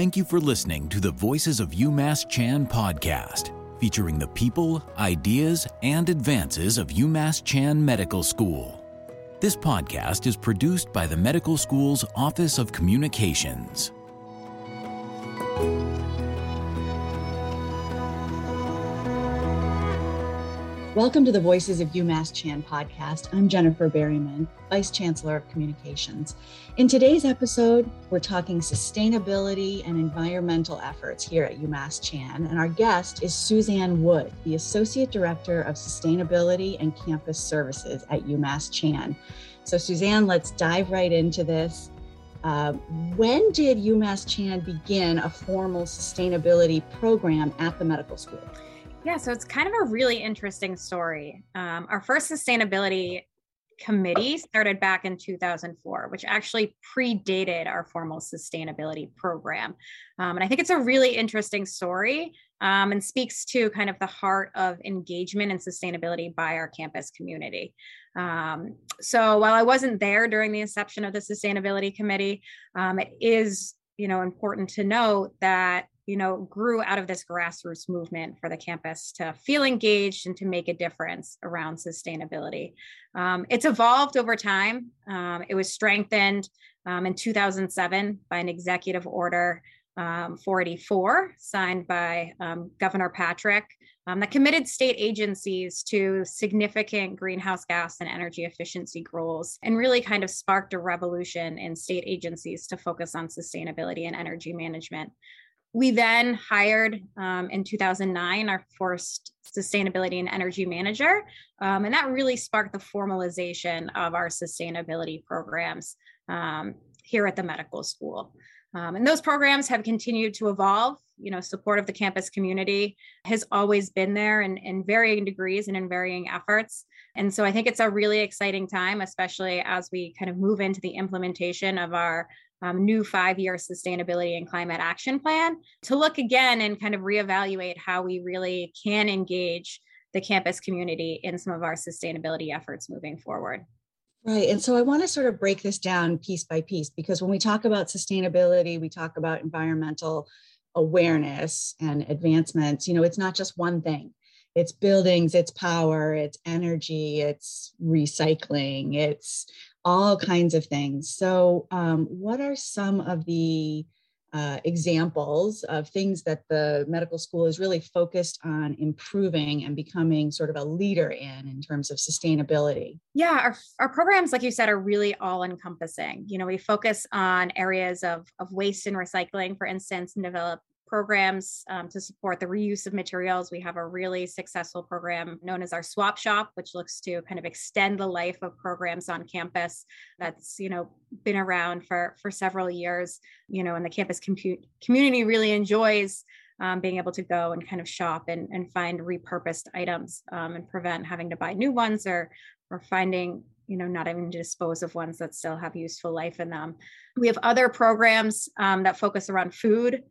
Thank you for listening to the Voices of UMass Chan podcast, featuring the people, ideas, and advances of UMass Chan Medical School. This podcast is produced by the medical school's Office of Communications. Welcome to the Voices of UMass Chan podcast. I'm Jennifer Berryman, Vice Chancellor of Communications. In today's episode, we're talking sustainability and environmental efforts here at UMass Chan. And our guest is Suzanne Wood, the Associate Director of Sustainability and Campus Services at UMass Chan. So, Suzanne, let's dive right into this. Uh, when did UMass Chan begin a formal sustainability program at the medical school? Yeah, so it's kind of a really interesting story. Um, our first sustainability committee started back in 2004, which actually predated our formal sustainability program. Um, and I think it's a really interesting story um, and speaks to kind of the heart of engagement and sustainability by our campus community. Um, so while I wasn't there during the inception of the sustainability committee, um, it is you know important to note that you know, grew out of this grassroots movement for the campus to feel engaged and to make a difference around sustainability. Um, it's evolved over time. Um, it was strengthened um, in 2007 by an executive order um, 484 signed by um, Governor Patrick um, that committed state agencies to significant greenhouse gas and energy efficiency goals and really kind of sparked a revolution in state agencies to focus on sustainability and energy management. We then hired um, in 2009 our first sustainability and energy manager, um, and that really sparked the formalization of our sustainability programs um, here at the medical school. Um, and those programs have continued to evolve. You know, support of the campus community has always been there in, in varying degrees and in varying efforts. And so I think it's a really exciting time, especially as we kind of move into the implementation of our um, new five year sustainability and climate action plan to look again and kind of reevaluate how we really can engage the campus community in some of our sustainability efforts moving forward. Right. And so I want to sort of break this down piece by piece because when we talk about sustainability, we talk about environmental awareness and advancements. You know, it's not just one thing it's buildings, it's power, it's energy, it's recycling, it's all kinds of things. So, um, what are some of the uh, examples of things that the medical school is really focused on improving and becoming sort of a leader in in terms of sustainability yeah our, our programs like you said are really all encompassing you know we focus on areas of, of waste and recycling for instance and develop programs um, to support the reuse of materials. We have a really successful program known as our Swap Shop, which looks to kind of extend the life of programs on campus. That's you know been around for for several years. You know, and the campus compute community really enjoys. Um, being able to go and kind of shop and, and find repurposed items um, and prevent having to buy new ones or or finding you know not even dispose of ones that still have useful life in them we have other programs um, that focus around food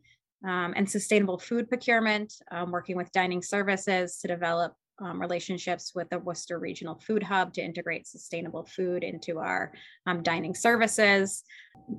um, and sustainable food procurement, um, working with dining services to develop um, relationships with the Worcester Regional Food Hub to integrate sustainable food into our um, dining services,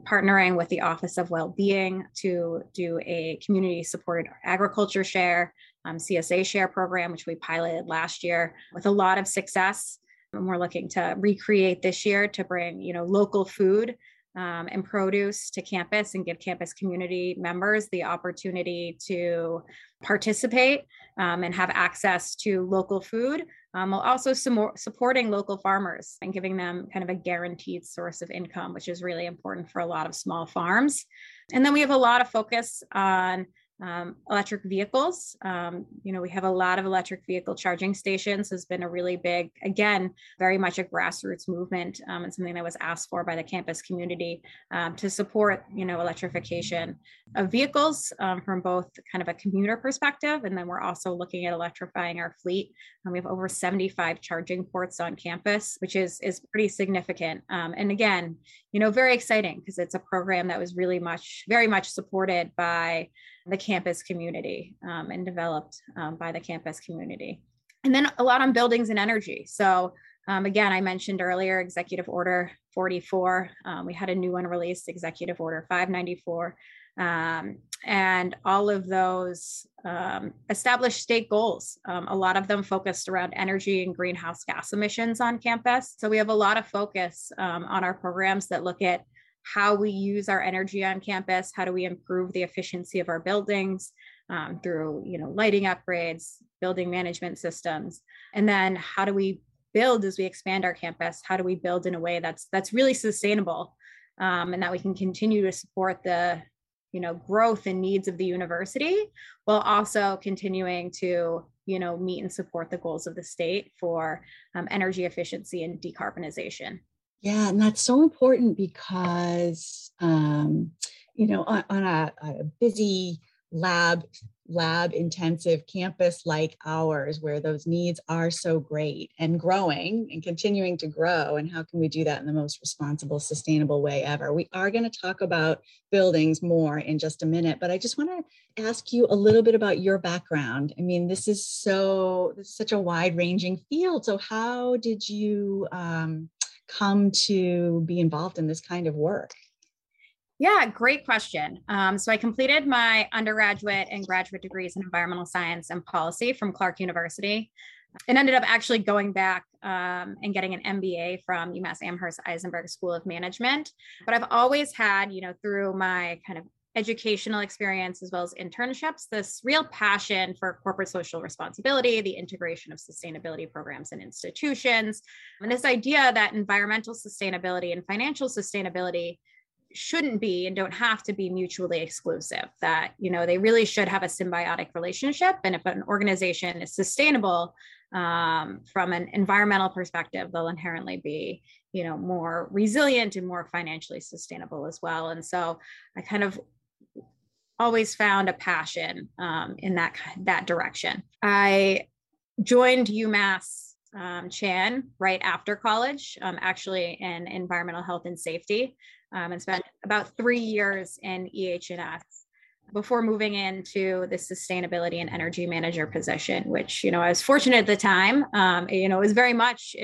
partnering with the Office of Wellbeing to do a community supported agriculture share, um, CSA share program, which we piloted last year with a lot of success. And we're looking to recreate this year to bring, you know, local food um, and produce to campus and give campus community members the opportunity to participate um, and have access to local food um, while also supporting local farmers and giving them kind of a guaranteed source of income, which is really important for a lot of small farms. And then we have a lot of focus on um, electric vehicles. Um, you know, we have a lot of electric vehicle charging stations. Has been a really big, again, very much a grassroots movement um, and something that was asked for by the campus community um, to support, you know, electrification of vehicles um, from both kind of a commuter perspective, and then we're also looking at electrifying our fleet. we have over 75 charging ports on campus, which is is pretty significant. Um, and again, you know, very exciting because it's a program that was really much, very much supported by the campus community um, and developed um, by the campus community. And then a lot on buildings and energy. So Um, again, I mentioned earlier Executive Order 44. Um, we had a new one released, Executive Order 594. Um, and all of those um, established state goals. A lot of them focused around energy and greenhouse gas emissions on campus. So we have a lot of focus on our programs that look at how we use our energy on campus, how do we improve the efficiency of our buildings um, through, you know, lighting upgrades, building management systems, and then how do we build as we expand our campus? How do we build in a way that's that's really sustainable um, and that we can continue to support the you know growth and needs of the university while also continuing to you know meet and support the goals of the state for um, energy efficiency and decarbonization yeah and that's so important because um, you know on, on a, a busy lab lab intensive campus like ours where those needs are so great and growing and continuing to grow and how can we do that in the most responsible sustainable way ever? We are going to talk about buildings more in just a minute but i just want to ask you a little bit about your background. I mean this is so this is such a wide ranging field so how did you um, come to be involved in this kind of work yeah, great question. Um, so I completed my undergraduate and graduate degrees in environmental science and policy from Clark University and ended up actually going back um, and getting an MBA from UMass Amherst Isenberg School of Management. But I've always had, you know, through my kind of educational experience as well as internships, this real passion for corporate social responsibility, the integration of sustainability programs and institutions, and this idea that environmental sustainability and financial sustainability shouldn't be and don't have to be mutually exclusive that you know they really should have a symbiotic relationship and if an organization is sustainable um, from an environmental perspective they'll inherently be you know more resilient and more financially sustainable as well and so i kind of always found a passion um, in that that direction i joined umass um, Chan right after college, um, actually in environmental health and safety um, and spent about three years in EH&S before moving into the sustainability and energy manager position, which, you know, I was fortunate at the time. Um, you know, it was very much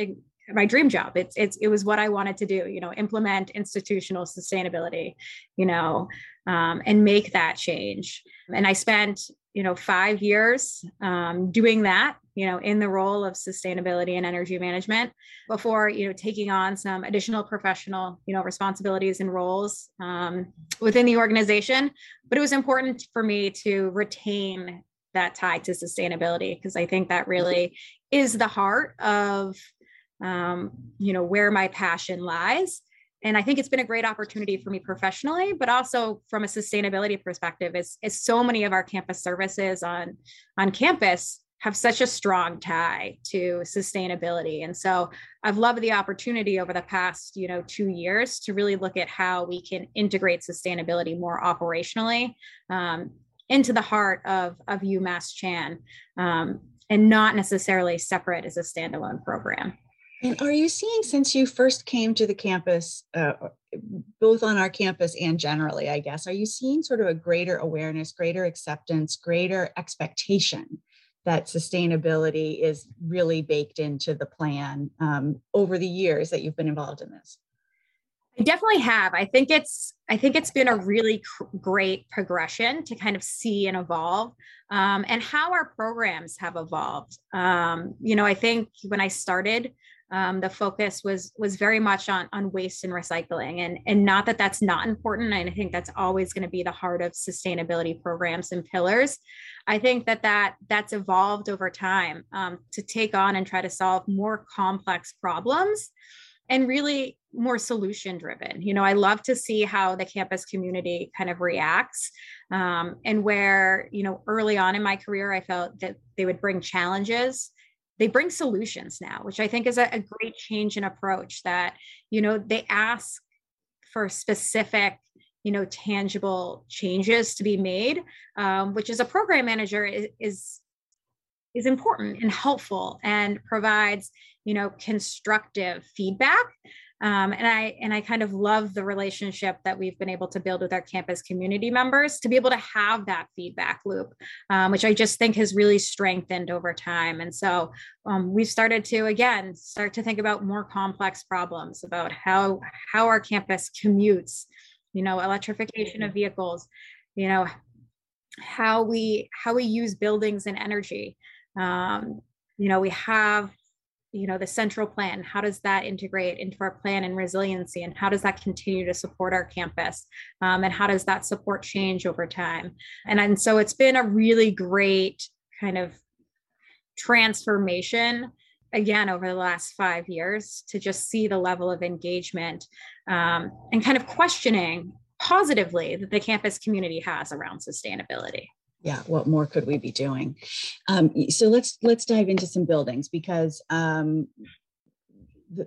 my dream job. It's, it's, it was what I wanted to do, you know, implement institutional sustainability, you know, um, and make that change. And I spent, you know, five years um, doing that you know, in the role of sustainability and energy management before, you know, taking on some additional professional, you know, responsibilities and roles um, within the organization. But it was important for me to retain that tie to sustainability because I think that really is the heart of, um, you know, where my passion lies and i think it's been a great opportunity for me professionally but also from a sustainability perspective is, is so many of our campus services on on campus have such a strong tie to sustainability. And so i've loved the opportunity over the past you know two years to really look at how we can integrate sustainability more operationally um, into the heart of, of umass chan um, and not necessarily separate as a standalone program and are you seeing since you first came to the campus uh, both on our campus and generally i guess are you seeing sort of a greater awareness greater acceptance greater expectation that sustainability is really baked into the plan um, over the years that you've been involved in this? I definitely have. I think it's I think it's been a really cr- great progression to kind of see and evolve, um, and how our programs have evolved. Um, you know, I think when I started, um, the focus was was very much on on waste and recycling. And and not that that's not important i think that's always going to be the heart of sustainability programs and pillars. I think that that that's evolved over time um, to take on and try to solve more complex problems and really more solution driven you know i love to see how the campus community kind of reacts um, and where you know early on in my career i felt that they would bring challenges they bring solutions now which i think is a, a great change in approach that you know they ask for specific you know tangible changes to be made um, which as a program manager is, is is important and helpful and provides you know constructive feedback Um, and I and I kind of love the relationship that we've been able to build with our campus community members to be able to have that feedback loop, um, which I just think has really strengthened over time. And so um, we've started to again start to think about more complex problems about how how our campus commutes, you know, electrification of vehicles, you know, how we how we use buildings and energy. Um, you know, we have you know the central plan how does that integrate into our plan and resiliency and how does that continue to support our campus um, and how does that support change over time? And, and so it's been a really great kind of transformation again over the last five years to just see the level of engagement um, and kind of questioning positively that the campus community has around sustainability yeah what more could we be doing um, so let's let's dive into some buildings because um,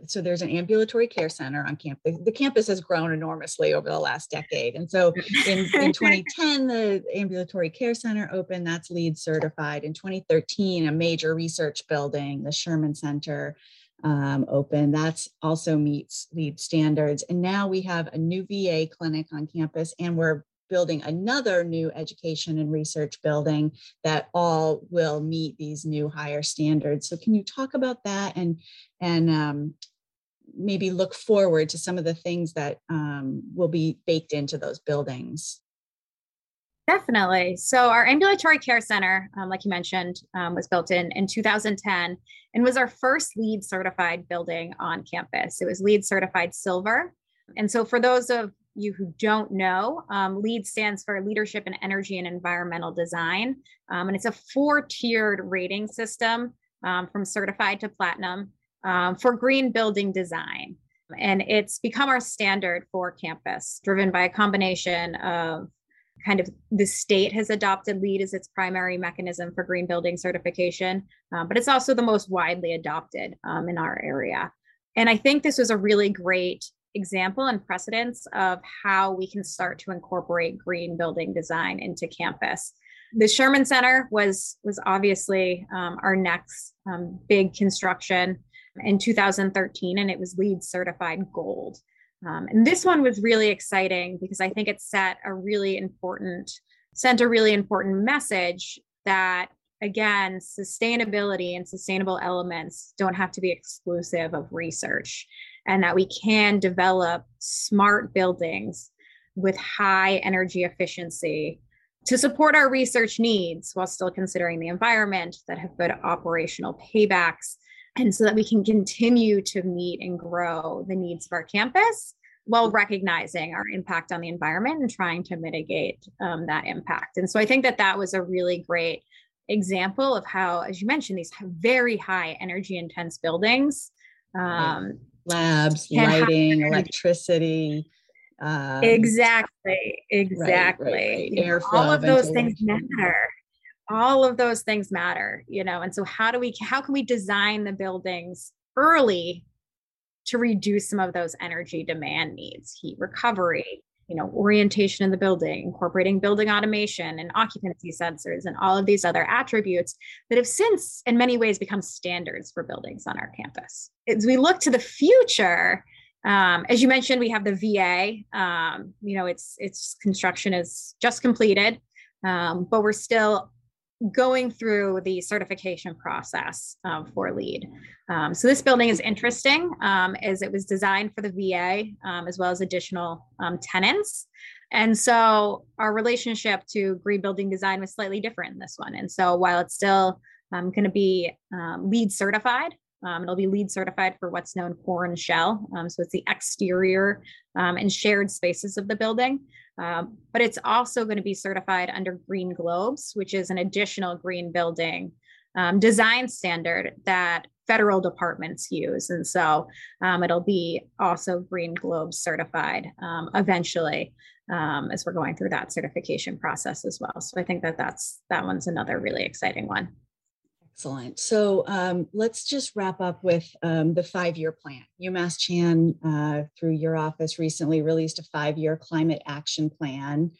so there's an ambulatory care center on campus. The, campus has grown enormously over the last decade. And so in, in 2010, the ambulatory care center opened, that's LEED certified. In 2013, a major research building, the Sherman Center, um, open. That's also meets LEED standards. And now we have a new VA clinic on campus, and we're building another new education and research building that all will meet these new higher standards. So can you talk about that and and um, maybe look forward to some of the things that um, will be baked into those buildings? Definitely. So our ambulatory care center, um, like you mentioned, um, was built in in 2010 and was our first LEED certified building on campus. It was LEED certified silver. And so for those of you who don't know, um, LEED stands for Leadership in Energy and Environmental Design. Um, and it's a four tiered rating system um, from certified to platinum um, for green building design. And it's become our standard for campus, driven by a combination of kind of the state has adopted LEED as its primary mechanism for green building certification, um, but it's also the most widely adopted um, in our area. And I think this was a really great example and precedence of how we can start to incorporate green building design into campus. The Sherman Center was was obviously um, our next um, big construction in 2013, and it was LEED certified gold. Um, and this one was really exciting because I think it set a really important sent a really important message that again sustainability and sustainable elements don't have to be exclusive of research and that we can develop smart buildings with high energy efficiency to support our research needs while still considering the environment that have good operational paybacks and so that we can continue to meet and grow the needs of our campus while recognizing our impact on the environment and trying to mitigate um, that impact. And so i think that that was a really great example of how as you mentioned these very high energy intense buildings um, labs, lighting, electricity. Um, exactly, exactly. Right, right, right. all of those things matter. All of those things matter, you know. And so, how do we? How can we design the buildings early to reduce some of those energy demand needs, heat recovery, you know orientation in the building incorporating building automation and occupancy sensors and all of these other attributes that have since in many ways become standards for buildings on our campus. As we look to the future um, as you mentioned we have the va um, you know its its construction is just completed um, but we're still going through the certification process um, for LEED. Um, so this building is interesting um, as it was designed for the VA um, as well as additional um, tenants. And so our relationship to green building design was slightly different in this one. And so while it's still um, going to be LEED certified, it'll be LEED certified for what's known core and shell. so it's the exterior and shared spaces of the building. Um, but it's also going to be certified under Green Globes, which is an additional green building um, design standard that federal departments use. And so um, it'll be also Green Globes certified um, eventually um, as we're going through that certification process as well. So I think that that's that one's another really exciting one. Excellent. So um, let's just wrap up with um, the five year plan. UMass Chan, uh, through your office, recently released a five year climate action plan.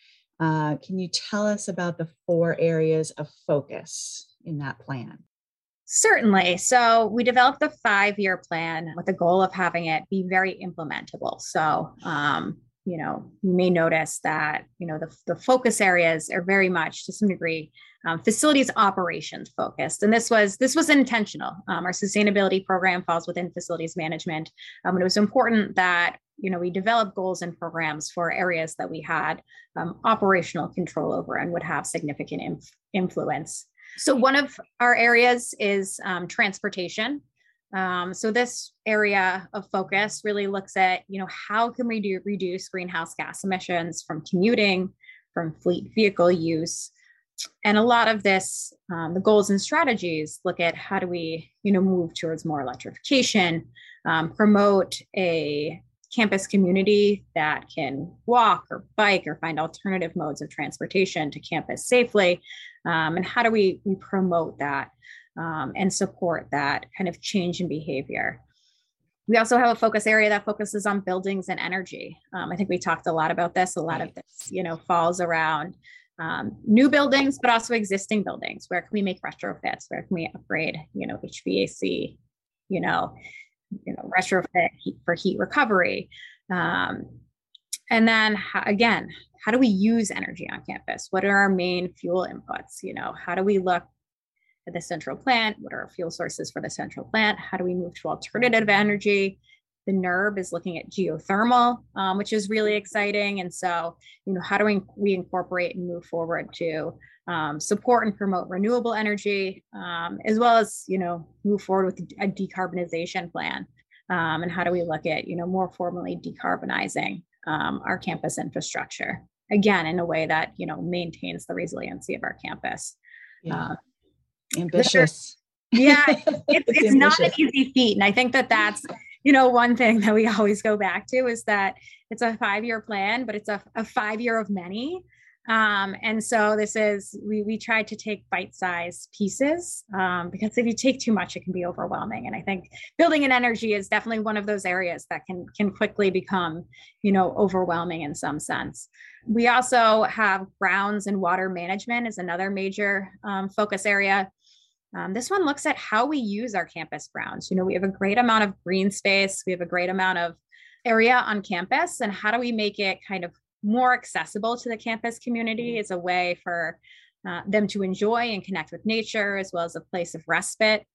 Uh, can you tell us about the four areas of focus in that plan? Certainly. So we developed the five year plan with the goal of having it be very implementable. So, um, you know, you may notice that, you know, the, the focus areas are very much to some degree um, facilities operations focused. And this was this was intentional. Um, our sustainability program falls within facilities management. Um, and it was important that you know we develop goals and programs for areas that we had um, operational control over and would have significant inf- influence so one of our areas is um, transportation um, so this area of focus really looks at you know how can we do reduce greenhouse gas emissions from commuting from fleet vehicle use and a lot of this um, the goals and strategies look at how do we you know move towards more electrification um, promote a campus community that can walk or bike or find alternative modes of transportation to campus safely? Um, and how do we, we promote that um, and support that kind of change in behavior? We also have a focus area that focuses on buildings and energy. Um, I think we talked a lot about this. A lot of this, you know, falls around um, new buildings, but also existing buildings. Where can we make retrofits? Where can we upgrade, you know, HVAC, you know, you know, retrofit heat for heat recovery. Um, and then again, how do we use energy on campus? What are our main fuel inputs? You know, how do we look at the central plant? What are our fuel sources for the central plant? How do we move to alternative energy? The NERB is looking at geothermal, um, which is really exciting. And so, you know, how do we, we incorporate and move forward to um, support and promote renewable energy, um, as well as you know move forward with a decarbonization plan. Um, and how do we look at you know more formally decarbonizing um, our campus infrastructure again in a way that you know maintains the resiliency of our campus. Yeah. Um, ambitious. Yeah, it's, it's not an easy feat, and I think that that's you know one thing that we always go back to is that it's a five year plan, but it's a, a five year of many. Um, and so this is we we tried to take bite-sized pieces um, because if you take too much, it can be overwhelming. And I think building an energy is definitely one of those areas that can can quickly become, you know, overwhelming in some sense. We also have grounds and water management is another major um, focus area. Um, this one looks at how we use our campus grounds. You know, we have a great amount of green space. We have a great amount of area on campus, and how do we make it kind of more accessible to the campus community as a way for uh, them to enjoy and connect with nature as well as a place of respite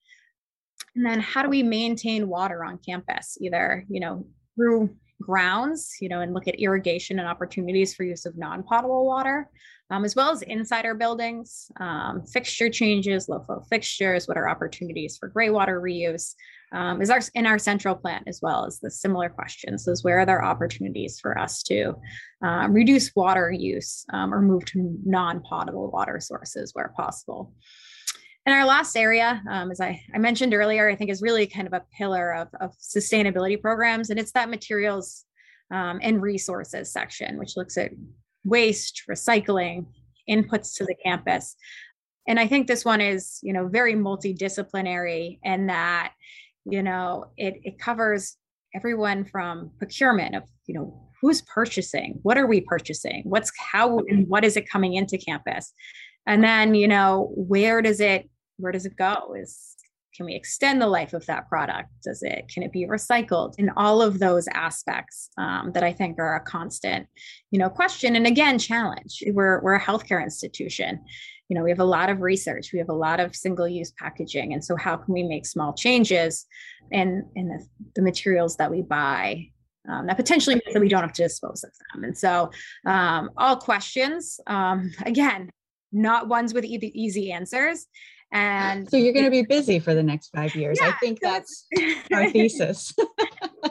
and then how do we maintain water on campus either you know through grounds you know and look at irrigation and opportunities for use of non-potable water um, as well as inside our buildings um, fixture changes low flow fixtures what are opportunities for gray water reuse um, is our in our central plant as well as the similar questions is where are there opportunities for us to um, reduce water use um, or move to non-potable water sources where possible and our last area um, as I, I mentioned earlier i think is really kind of a pillar of, of sustainability programs and it's that materials um, and resources section which looks at waste recycling inputs to the campus. And i think this one is you know very multidisciplinary and that you know it, it covers everyone from procurement of you know who's purchasing what are we purchasing what's how and what is it coming into campus? And then you know where does it where does it go? Is can we extend the life of that product? Does it can it be recycled? In all of those aspects um, that i think are a constant you know question. And again challenge. We're, we're a healthcare institution. You know we have a lot of research. We have a lot of single use packaging. And so how can we make small changes in in the, the materials that we buy um, that potentially means that we don't have to dispose of them? And so um, all questions um, again not ones with easy answers and so you're going to be busy for the next five years. Yeah, i think that's our thesis.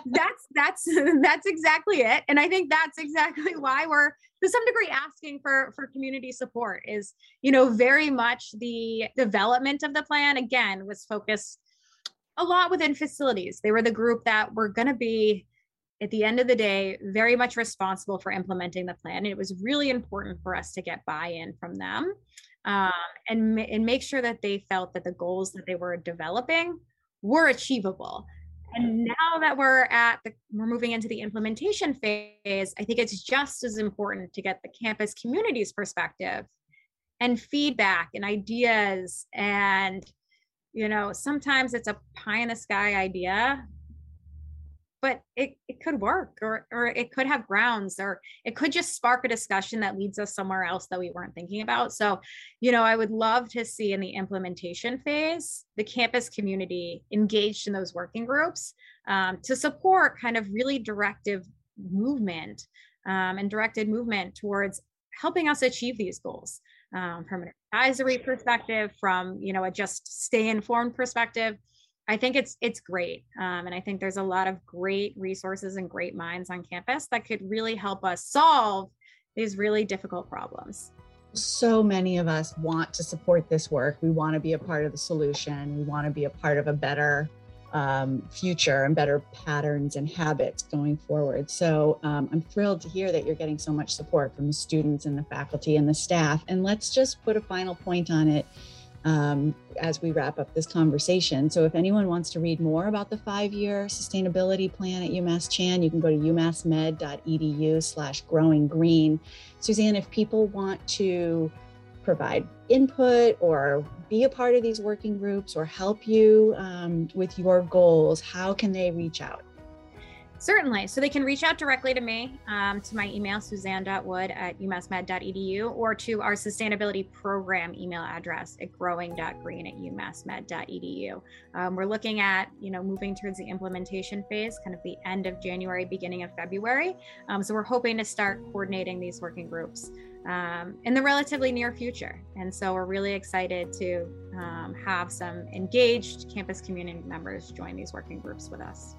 That's that's that's exactly it. And i think that's exactly why we're to some degree asking for for community support is you know very much the development of the plan again was focused a lot within facilities. They were the group that were going to be at the end of the day very much responsible for implementing the plan. And it was really important for us to get buy-in from them um, and, and make sure that they felt that the goals that they were developing were achievable. And now that we're at the we're moving into the implementation phase i think it's just as important to get the campus community's perspective and feedback and ideas. And you know, sometimes it's a pie in the sky idea, but it, it could work or, or it could have grounds or it could just spark a discussion that leads us somewhere else that we weren't thinking about. So, you know, I would love to see in the implementation phase the campus community engaged in those working groups um, to support kind of really directive movement um, and directed movement towards helping us achieve these goals um, from an advisory perspective, from you know a just stay informed perspective. I think it's it's great, um, and I think there's a lot of great resources and great minds on campus that could really help us solve these really difficult problems. So many of us want to support this work. We want to be a part of the solution. We want to be a part of a better um, future and better patterns and habits going forward. So um, I'm thrilled to hear that you're getting so much support from the students and the faculty and the staff. And let's just put a final point on it um, as we wrap up this conversation. So if anyone wants to read more about the five-year sustainability plan at UMass Chan, you can go to umassmed.edu slash growing green. Suzanne, if people want to provide input or be a part of these working groups or help you um, with your goals, how can they reach out? Certainly. So they can reach out directly to me, um, to my email, suzanne.wood at umassmed.edu, or to our sustainability program email address at growing.green at umassmed.edu. Um, we're looking at, you know, moving towards the implementation phase, kind of the end of January, beginning of February. Um, so we're hoping to start coordinating these working groups um, in the relatively near future. And so we're really excited to um, have some engaged campus community members join these working groups with us.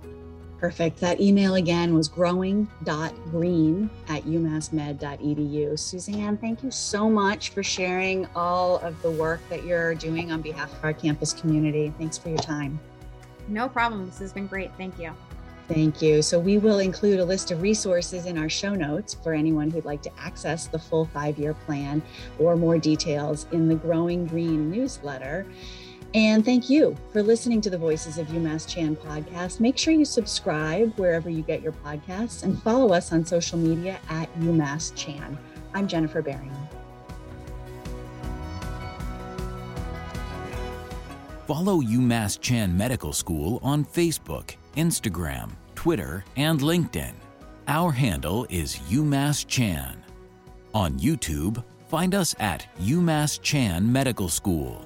Perfect. That email again was growing.green at umassmed.edu. Suzanne, thank you so much for sharing all of the work that you're doing on behalf of our campus community. Thanks for your time. No problem. This has been great. Thank you. Thank you. So, we will include a list of resources in our show notes for anyone who'd like to access the full five year plan or more details in the Growing Green newsletter. And thank you for listening to the Voices of UMass Chan podcast. Make sure you subscribe wherever you get your podcasts and follow us on social media at UMass Chan. I'm Jennifer Berryman. Follow UMass Chan Medical School on Facebook Instagram, Twitter, and LinkedIn. Our handle is UMass Chan. On YouTube, find us at UMass Chan Medical School.